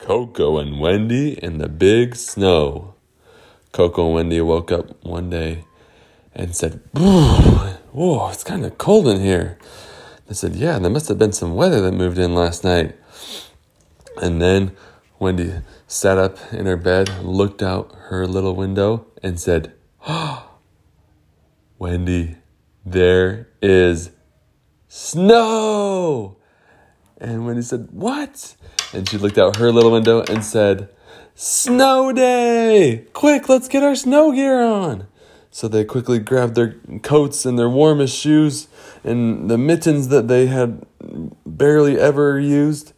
Coco and Wendy in the big snow. Coco and Wendy woke up one day and said, Whoa, it's kind of cold in here. They said, Yeah, there must have been some weather that moved in last night. And then Wendy sat up in her bed, looked out her little window, and said, oh, Wendy, there is snow. And Wendy said, What? And she looked out her little window and said, Snow day! Quick, let's get our snow gear on. So they quickly grabbed their coats and their warmest shoes and the mittens that they had barely ever used.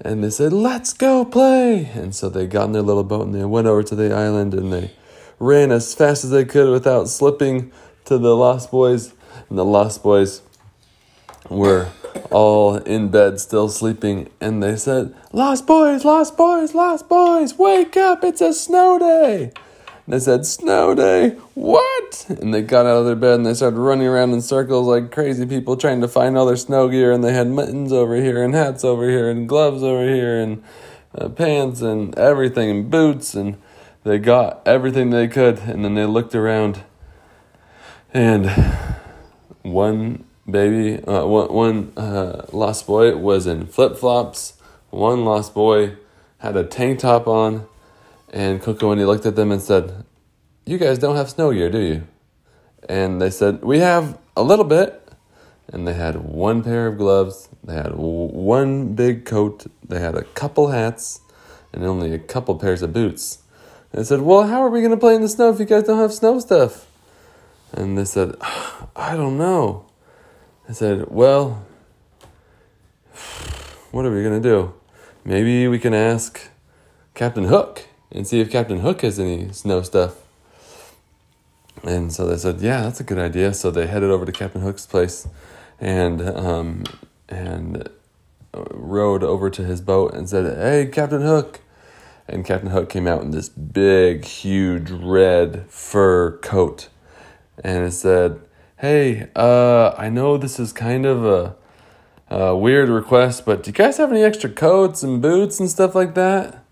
And they said, Let's go play. And so they got in their little boat and they went over to the island and they ran as fast as they could without slipping to the Lost Boys. And the Lost Boys were all in bed still sleeping and they said lost boys lost boys lost boys wake up it's a snow day. And they said snow day? What? And they got out of their bed and they started running around in circles like crazy people trying to find all their snow gear and they had mittens over here and hats over here and gloves over here and uh, pants and everything and boots and they got everything they could and then they looked around and one baby. Uh, one uh, lost boy was in flip flops. One lost boy had a tank top on, and Coco when he looked at them and said, "You guys don't have snow gear, do you?" And they said, "We have a little bit." And they had one pair of gloves. They had one big coat. They had a couple hats, and only a couple pairs of boots. And I said, "Well, how are we going to play in the snow if you guys don't have snow stuff?" And they said, "I don't know." I said, Well, what are we going to do? Maybe we can ask Captain Hook and see if Captain Hook has any snow stuff. And so they said, Yeah, that's a good idea. So they headed over to Captain Hook's place and, um, and rowed over to his boat and said, Hey, Captain Hook. And Captain Hook came out in this big, huge red fur coat. And it said, hey, uh, I know this is kind of a, a, weird request, but do you guys have any extra coats and boots and stuff like that?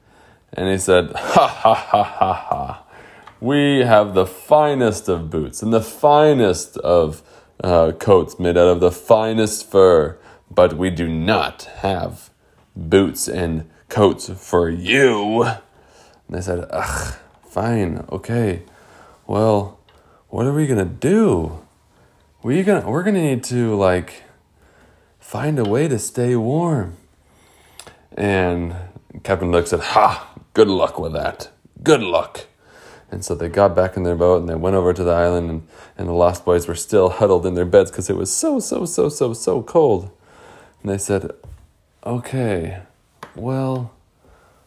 And he said, ha ha ha ha ha. We have the finest of boots and the finest of uh, coats made out of the finest fur, but we do not have boots and coats for you. And they said, ugh, fine, okay. Well, what are we gonna do? We gonna we're gonna need to like find a way to stay warm. And Captain Hook said, Ha, good luck with that. Good luck. And so they got back in their boat and they went over to the island and, and the Lost Boys were still huddled in their beds because it was so, so, so, so, so cold. And they said, Okay, well,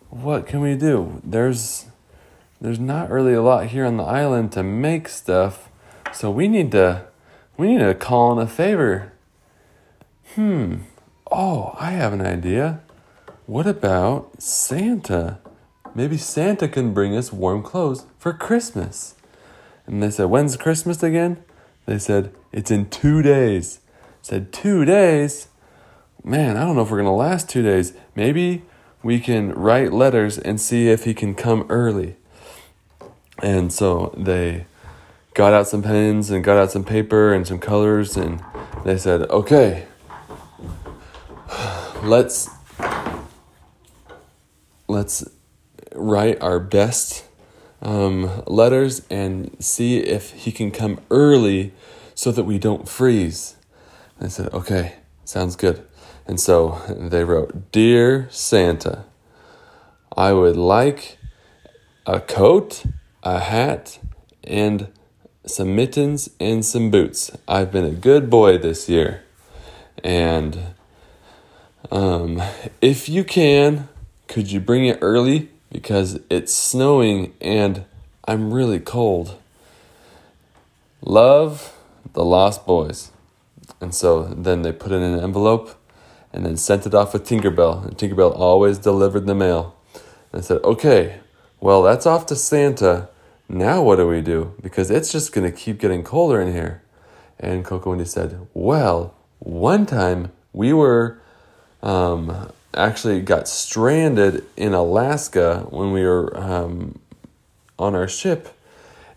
what can we do? There's there's not really a lot here on the island to make stuff, so we need to we need to call in a favor. Hmm. Oh, I have an idea. What about Santa? Maybe Santa can bring us warm clothes for Christmas. And they said, When's Christmas again? They said, It's in two days. I said, Two days? Man, I don't know if we're going to last two days. Maybe we can write letters and see if he can come early. And so they got out some pens and got out some paper and some colors and they said, okay, let's let's write our best um, letters and see if he can come early so that we don't freeze. And I said, okay, sounds good. And so they wrote, Dear Santa, I would like a coat, a hat, and some mittens, and some boots. I've been a good boy this year. And um, if you can, could you bring it early? Because it's snowing and I'm really cold. Love the Lost Boys. And so then they put it in an envelope and then sent it off with Tinkerbell. And Tinkerbell always delivered the mail. And I said, okay, well, that's off to Santa. Now what do we do? Because it's just going to keep getting colder in here. And Coco Wendy said, Well, one time we were um, actually got stranded in Alaska when we were um, on our ship,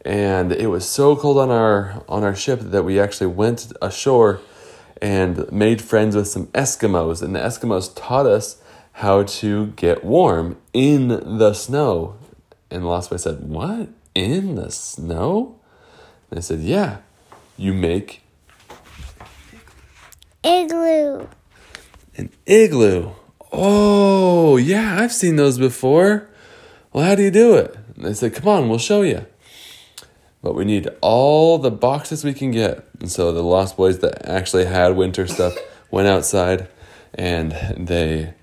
and it was so cold on our on our ship that we actually went ashore and made friends with some Eskimos, and the Eskimos taught us how to get warm in the snow. And Lost Boy said, "What in the snow?" And I said, "Yeah, you make Igloo. an igloo." Oh, yeah, I've seen those before. Well, how do you do it? And they said, "Come on, we'll show you." But we need all the boxes we can get. And so the Lost Boys that actually had winter stuff went outside and they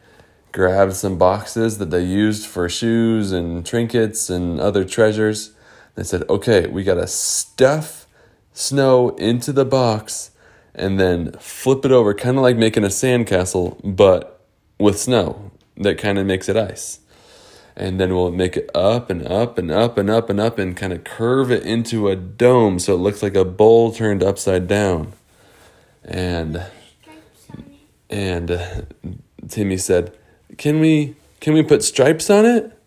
grabbed some boxes that they used for shoes and trinkets and other treasures. They said, okay, we got to stuff snow into the box and then flip it over, kind of like making a sandcastle, but with snow that kind of makes it ice and then we'll make it up and up and up and up and up and kind of curve it into a dome so it looks like a bowl turned upside down. And and uh, Timmy said, "Can we can we put stripes on it?"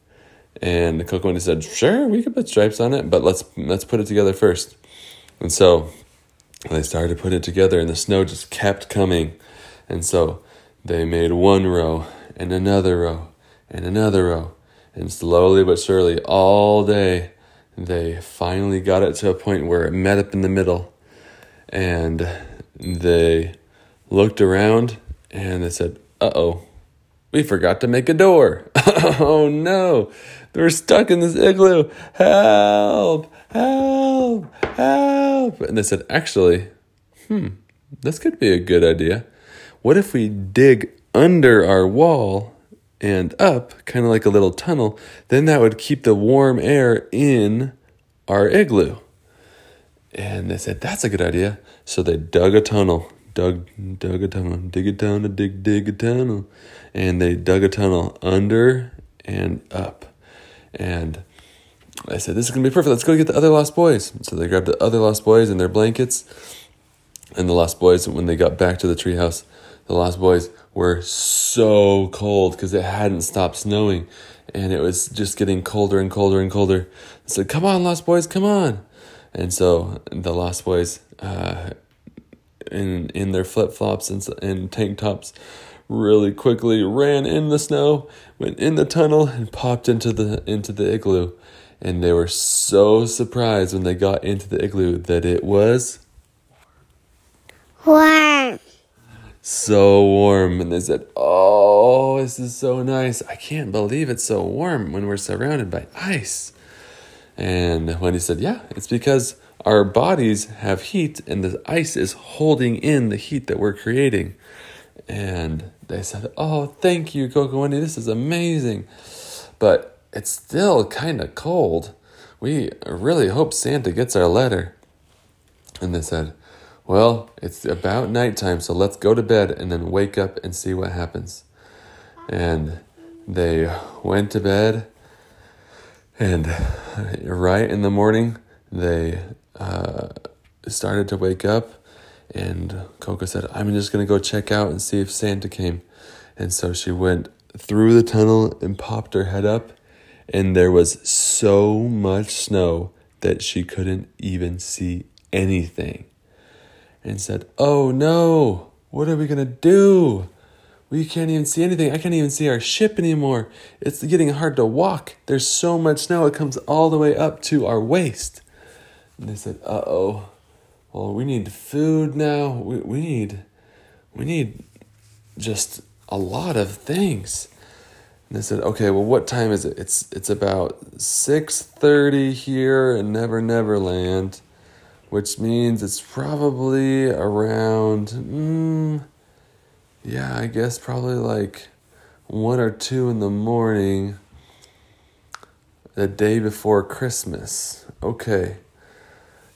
And the Coco Wendy said, "Sure, we could put stripes on it, but let's let's put it together first. And so they started to put it together, and the snow just kept coming. And so they made one row and another row and another row and slowly but surely, all day, they finally got it to a point where it met up in the middle. And they looked around and they said, Uh oh, we forgot to make a door. oh no, they're stuck in this igloo. Help, help, help. And they said, Actually, hmm, this could be a good idea. What if we dig under our wall and up, kind of like a little tunnel, then that would keep the warm air in our igloo. And they said, that's a good idea. So they dug a tunnel, dug, dug a tunnel, dig a tunnel, dig, dig a tunnel. And they dug a tunnel under and up. And I said, this is going to be perfect. Let's go get the other Lost Boys. So they grabbed the other Lost Boys in their blankets. And the Lost Boys, when they got back to the treehouse, the Lost Boys were so cold because it hadn't stopped snowing and it was just getting colder and colder and colder. I said, Come on, Lost Boys, come on. And so the Lost Boys, uh, in, in their flip flops and, and tank tops, really quickly ran in the snow, went in the tunnel, and popped into the into the igloo. And they were so surprised when they got into the igloo that it was Warm. so warm and they said oh this is so nice i can't believe it's so warm when we're surrounded by ice and when he said yeah it's because our bodies have heat and the ice is holding in the heat that we're creating and they said oh thank you coco wendy this is amazing but it's still kind of cold we really hope santa gets our letter and they said well, it's about nighttime, so let's go to bed and then wake up and see what happens. And they went to bed, and right in the morning, they uh, started to wake up. And Coco said, I'm just going to go check out and see if Santa came. And so she went through the tunnel and popped her head up, and there was so much snow that she couldn't even see anything and said, Oh no, what are we gonna do? We can't even see anything. I can't even see our ship anymore. It's getting hard to walk. There's so much snow, it comes all the way up to our waist. And they said, Uh oh. Well, we need food now. We, we need we need just a lot of things. And I said, okay, well, what time is it? It's it's about six thirty here in Never Never Land which means it's probably around, mm, yeah, I guess probably like one or two in the morning, the day before Christmas. Okay.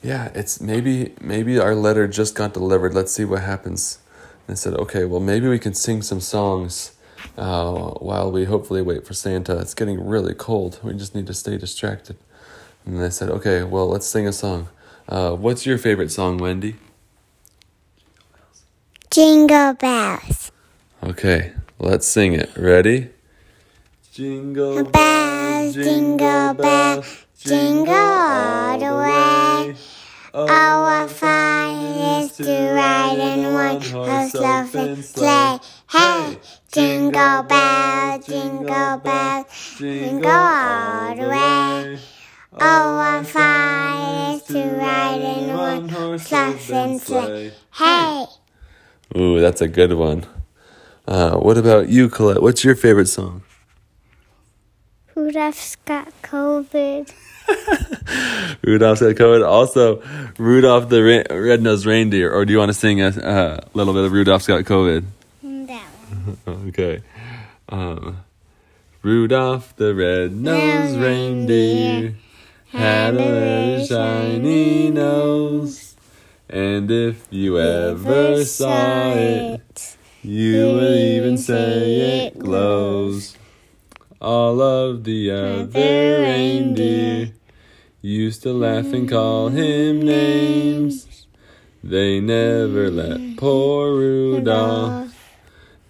Yeah, it's maybe maybe our letter just got delivered. Let's see what happens. And I said, okay, well maybe we can sing some songs uh, while we hopefully wait for Santa. It's getting really cold. We just need to stay distracted. And I said, okay, well let's sing a song. Uh, what's your favorite song, Wendy? Jingle bells. Okay, Let's sing it. Ready? Jingle bells, jingle bells, jingle all the way. Oh, fun it is to ride in one horse open sleigh. Hey, jingle bells, jingle bells, jingle all the way. Oh, fun it is to ride in one horse open sleigh. Hey. Ooh, that's a good one. Uh, what about you, Colette? What's your favorite song? Rudolph's got COVID. Rudolph's got COVID. Also, Rudolph the Ra- Red-Nosed Reindeer. Or do you want to sing a uh, little bit of Rudolph's got COVID? That one. okay. Um, Rudolph the red-nosed reindeer had a shiny nose, and if you ever saw it, you would even say it glows. All of the other reindeer used to laugh and call him names. They never let poor Rudolph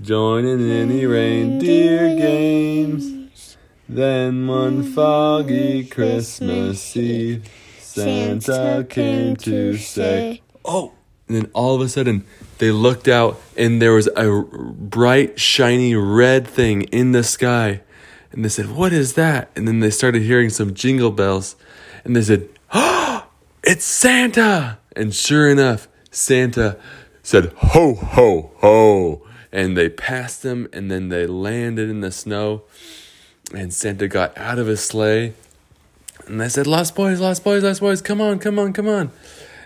join in any reindeer games. Then one foggy Christmas Eve, Santa came to say, Oh! And then all of a sudden, they looked out and there was a bright, shiny red thing in the sky. And they said, What is that? And then they started hearing some jingle bells. And they said, Oh, it's Santa! And sure enough, Santa said, Ho, ho, ho. And they passed him and then they landed in the snow. And Santa got out of his sleigh. And they said, Lost boys, lost boys, lost boys, come on, come on, come on.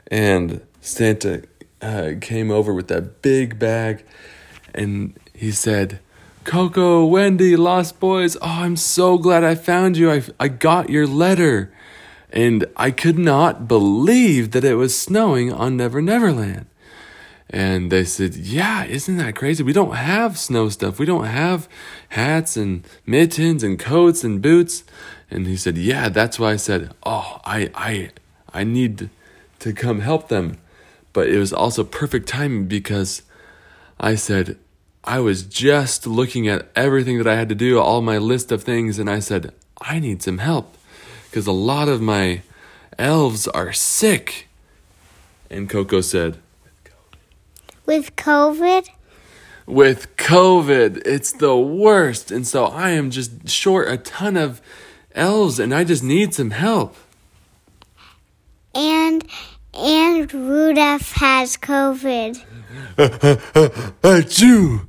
And Santa uh, came over with that big bag and he said, Coco, Wendy, Lost Boys, oh, I'm so glad I found you. I, I got your letter. And I could not believe that it was snowing on Never Neverland. And they said, Yeah, isn't that crazy? We don't have snow stuff. We don't have hats and mittens and coats and boots. And he said, Yeah, that's why I said, Oh, I I I need to come help them. But it was also perfect timing because I said, I was just looking at everything that I had to do, all my list of things, and I said, I need some help because a lot of my elves are sick. And Coco said, With COVID? With COVID, it's the worst. And so I am just short a ton of elves and I just need some help. And and Rudolph has COVID. Achoo!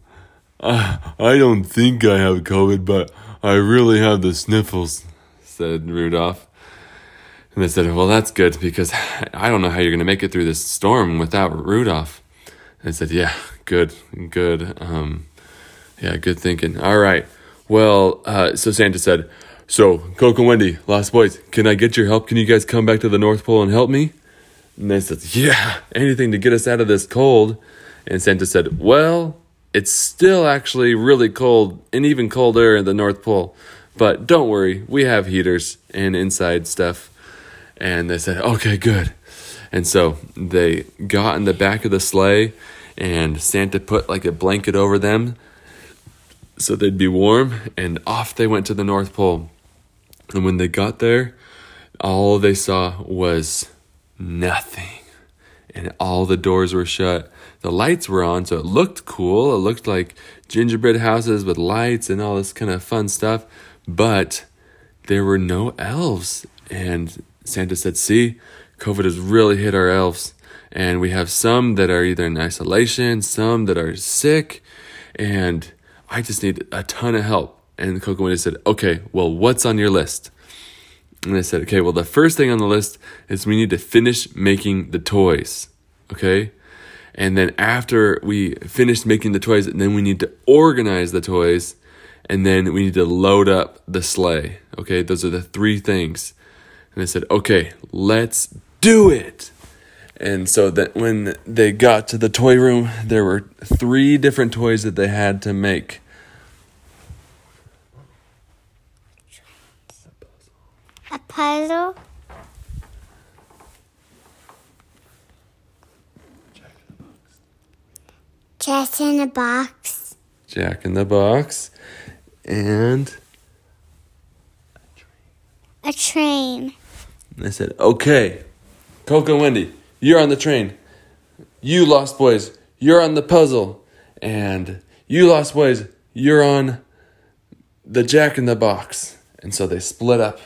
Uh, I don't think I have COVID, but I really have the sniffles, said Rudolph. And they said, Well, that's good because I don't know how you're going to make it through this storm without Rudolph. And I said, Yeah, good, good. Um, yeah, good thinking. All right. Well, uh, so Santa said, So, Coco and Wendy, Lost Boys, can I get your help? Can you guys come back to the North Pole and help me? And they said, Yeah, anything to get us out of this cold. And Santa said, Well, it's still actually really cold and even colder in the North Pole. But don't worry, we have heaters and inside stuff. And they said, Okay, good. And so they got in the back of the sleigh, and Santa put like a blanket over them so they'd be warm. And off they went to the North Pole. And when they got there, all they saw was nothing. And all the doors were shut. The lights were on, so it looked cool. It looked like gingerbread houses with lights and all this kind of fun stuff. But there were no elves. And Santa said, See, COVID has really hit our elves. And we have some that are either in isolation, some that are sick. And I just need a ton of help. And Coco Wendy said, Okay, well, what's on your list? And I said, okay, well, the first thing on the list is we need to finish making the toys. Okay. And then after we finish making the toys, then we need to organize the toys. And then we need to load up the sleigh. Okay. Those are the three things. And I said, okay, let's do it. And so that when they got to the toy room, there were three different toys that they had to make. A puzzle? Jack in the box. Jack in the Box, and A train. they said, "Okay, Coco and Wendy, you're on the train. You Lost Boys, you're on the puzzle, and you Lost Boys, you're on the Jack in the Box." And so they split up,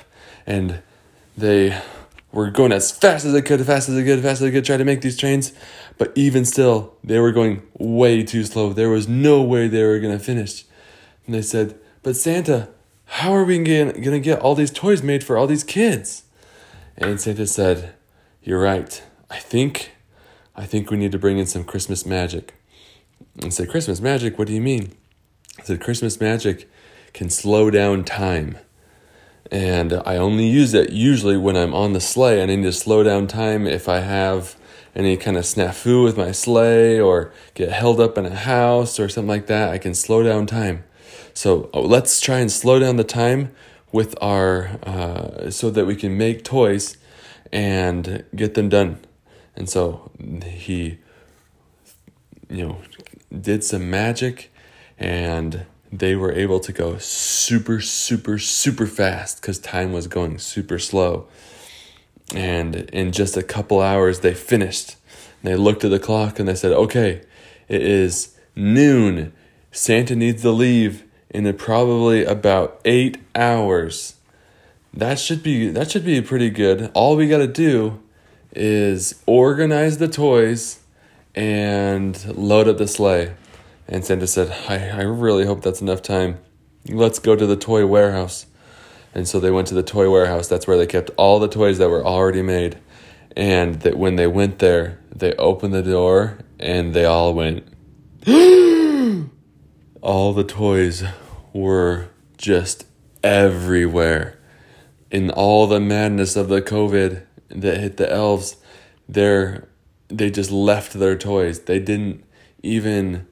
and they were going as fast as they could, as fast as they could, as fast as they could, try to make these trains. But even still, they were going way too slow. There was no way they were going to finish. And they said, But Santa, how are we going to get all these toys made for all these kids? And Santa said, You're right. I think, I think we need to bring in some Christmas magic. And said, Christmas magic? What do you mean? I said, Christmas magic can slow down time and I only use it usually when I'm on the sleigh and I need to slow down time if I have any kind of snafu with my sleigh or get held up in a house or something like that. I can slow down time. So oh, let's try and slow down the time with our uh, so that we can make toys and get them done. And so he, you know, did some magic and they were able to go super, super, super fast because time was going super slow. And in just a couple hours, they finished. They looked at the clock and they said, okay, it is noon. Santa needs to leave in probably about eight hours. That should be that should be pretty good. All we got to do is organize the toys and load up the sleigh. And Santa said, I, I really hope that's enough time. Let's go to the toy warehouse. And so they went to the toy warehouse. That's where they kept all the toys that were already made. And that when they went there, they opened the door and they all went. All the toys were just everywhere. In all the madness of the COVID that hit the elves, they they just left their toys. They didn't even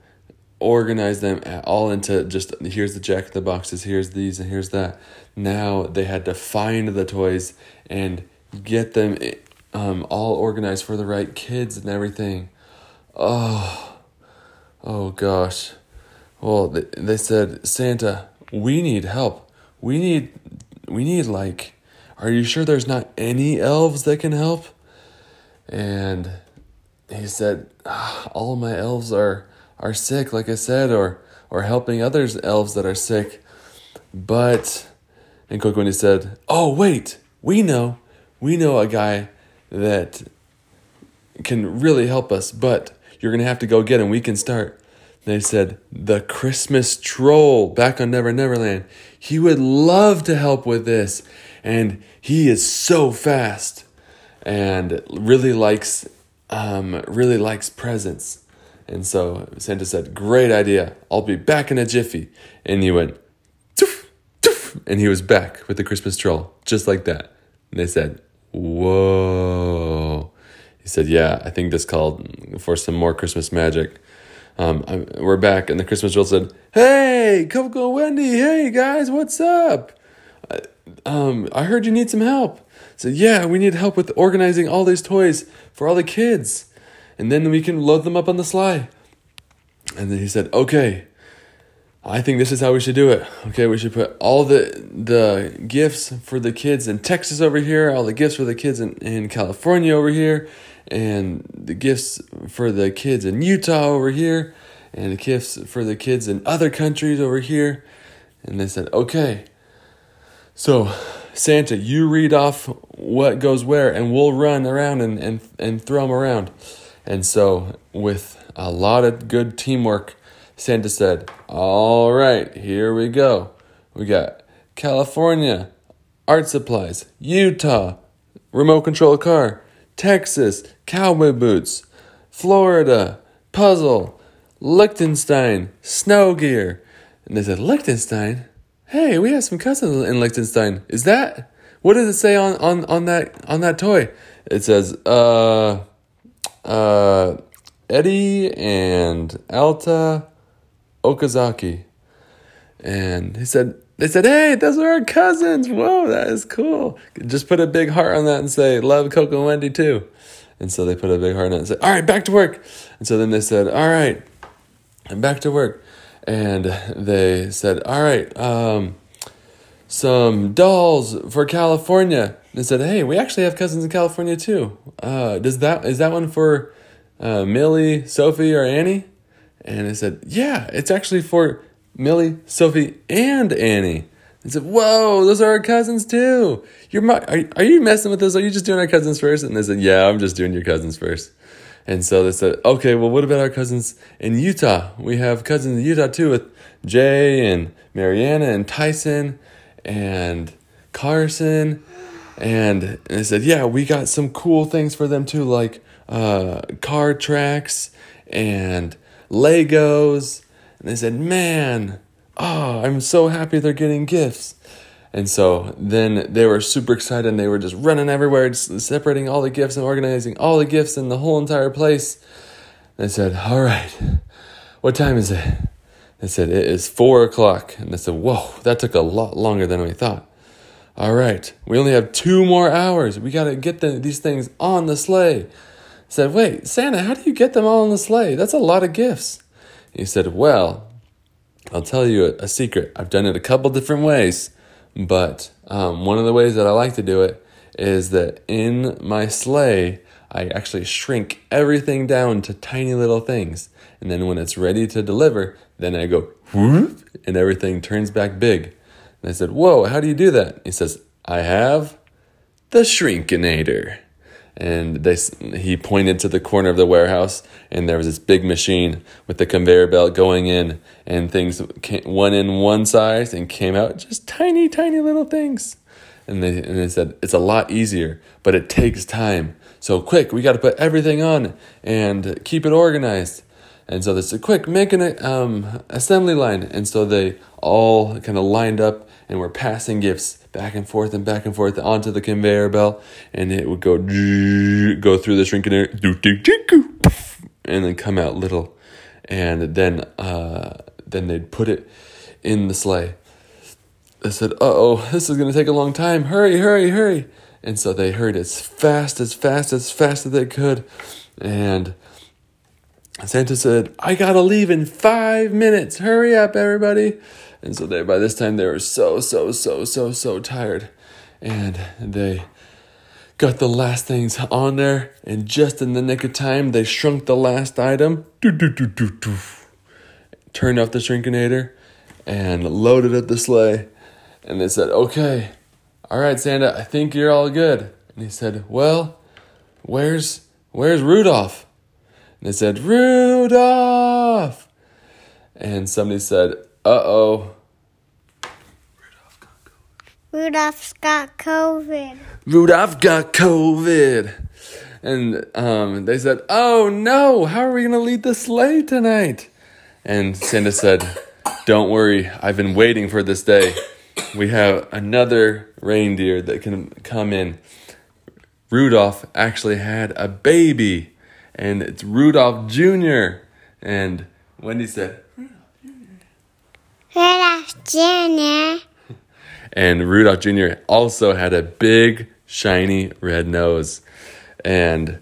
organize them at all into just here's the jack in the boxes, here's these, and here's that. Now they had to find the toys and get them um, all organized for the right kids and everything. Oh, oh gosh. Well, they, said, Santa, we need help. We need, we need like, are you sure there's not any elves that can help? And he said, ah, all my elves are are sick, like I said, or or helping others elves that are sick. But and Kokoni said, "Oh wait, we know, we know a guy that can really help us, but you're gonna have to go get him. We can start." They said, "The Christmas troll back on Never Neverland. He would love to help with this, and he is so fast, and really likes, um, really likes presents." And so Santa said, Great idea. I'll be back in a jiffy. And he went, toof, toof, and he was back with the Christmas troll, just like that. And they said, Whoa. He said, Yeah, I think this called for some more Christmas magic. Um, we're back, and the Christmas troll said, Hey, Coco Wendy, hey guys, what's up? Um, I heard you need some help. So Yeah, we need help with organizing all these toys for all the kids and then we can load them up on the sly. And then he said, okay, I think this is how we should do it. Okay, we should put all the the gifts for the kids in Texas over here, all the gifts for the kids in, in California over here, and the gifts for the kids in Utah over here, and the gifts for the kids in other countries over here. And they said, okay. So, Santa, you read off what goes where, and we'll run around and, and, and throw them around. And so, with a lot of good teamwork, Santa said, All right, here we go. We got California, art supplies, Utah, remote control car, Texas, cowboy boots, Florida, puzzle, Liechtenstein, snow gear. And they said, Liechtenstein? Hey, we have some cousins in Liechtenstein. Is that? What does it say on, on, on that on that toy? It says, uh uh, Eddie and Alta Okazaki. And he said, they said, hey, those are our cousins. Whoa, that is cool. Just put a big heart on that and say, love Coco and Wendy too. And so they put a big heart on it and said, all right, back to work. And so then they said, all right, I'm back to work. and they said, "All right, um, some dolls for California." They said, "Hey, we actually have cousins in California too. Uh, does that is that one for uh, Millie, Sophie, or Annie?" And I said, "Yeah, it's actually for Millie, Sophie, and Annie." They said, "Whoa, those are our cousins too. You're my, are, are you messing with us? Are you just doing our cousins first? And they said, "Yeah, I'm just doing your cousins first. And so they said, "Okay, well, what about our cousins in Utah? We have cousins in Utah too with Jay and Mariana and Tyson and Carson." And they said, "Yeah, we got some cool things for them too, like uh, car tracks and Legos." And they said, "Man." oh, I'm so happy they're getting gifts. And so then they were super excited and they were just running everywhere, just separating all the gifts and organizing all the gifts in the whole entire place. They said, All right, what time is it? They said, It is four o'clock. And they said, Whoa, that took a lot longer than we thought. All right, we only have two more hours. We got to get the, these things on the sleigh. Said, Wait, Santa, how do you get them all on the sleigh? That's a lot of gifts. He said, Well, I'll tell you a, a secret. I've done it a couple different ways, but um, one of the ways that I like to do it is that in my sleigh, I actually shrink everything down to tiny little things. And then when it's ready to deliver, then I go whoop, and everything turns back big. And I said, Whoa, how do you do that? He says, I have the Shrinkinator and they he pointed to the corner of the warehouse and there was this big machine with the conveyor belt going in and things came, went in one size and came out just tiny tiny little things. And they and they said it's a lot easier but it takes time. So quick we got to put everything on and keep it organized. And so they said quick make an um, assembly line. And so they all kind of lined up and were passing gifts back and forth and back and forth onto the conveyor belt, and it would go go through the shrinking and then come out little, and then uh, then they'd put it in the sleigh. They said, "Uh oh, this is gonna take a long time. Hurry, hurry, hurry!" And so they hurried as fast, as fast, as fast as they could, and. Santa said, I gotta leave in five minutes. Hurry up, everybody. And so they by this time they were so so so so so tired, and they got the last things on there, and just in the nick of time they shrunk the last item. Turned off the shrinkinator, and loaded up the sleigh, and they said, "Okay, all right, Santa, I think you're all good." And he said, "Well, where's where's Rudolph?" And they said, "Rudolph." And somebody said, "Uh oh." Rudolph's got COVID. Rudolph got COVID. And um, they said, Oh no, how are we going to lead the sleigh tonight? And Santa said, Don't worry, I've been waiting for this day. We have another reindeer that can come in. Rudolph actually had a baby, and it's Rudolph Jr. And Wendy said, Rudolph Jr. And Rudolph Jr. also had a big, shiny red nose. And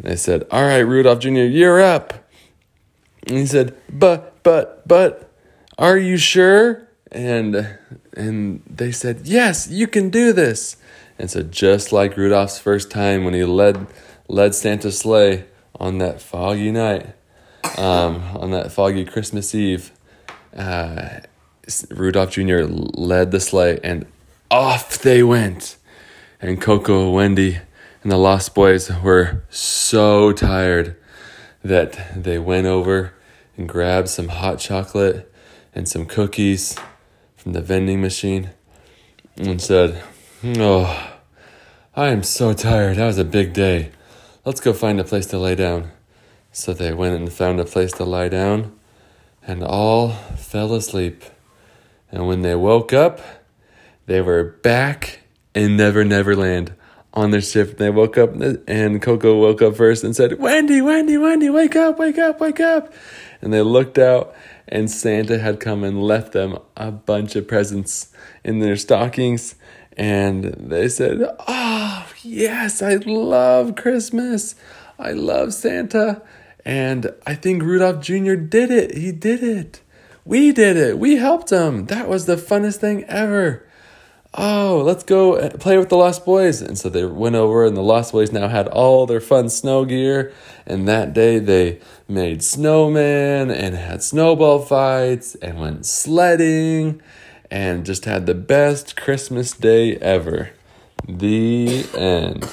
they said, All right, Rudolph Jr., you're up. And he said, But, but, but, are you sure? And and they said, Yes, you can do this. And so just like Rudolph's first time when he led led Santa's sleigh on that foggy night, um, on that foggy Christmas Eve, uh, Rudolph Jr. led the sleigh, and off they went. And Coco, Wendy, and the Lost Boys were so tired that they went over and grabbed some hot chocolate and some cookies from the vending machine and said, Oh, I am so tired. That was a big day. Let's go find a place to lay down. So they went and found a place to lie down, and all fell asleep. And when they woke up, they were back in Never Never Land on their ship. They woke up, and Coco woke up first and said, Wendy, Wendy, Wendy, wake up, wake up, wake up. And they looked out, and Santa had come and left them a bunch of presents in their stockings. And they said, Oh, yes, I love Christmas. I love Santa. And I think Rudolph Jr. did it. He did it. We did it. We helped them. That was the funnest thing ever. Oh, let's go play with the Lost Boys. And so they went over, and the Lost Boys now had all their fun snow gear. And that day they made snowmen and had snowball fights and went sledding and just had the best Christmas day ever. The end.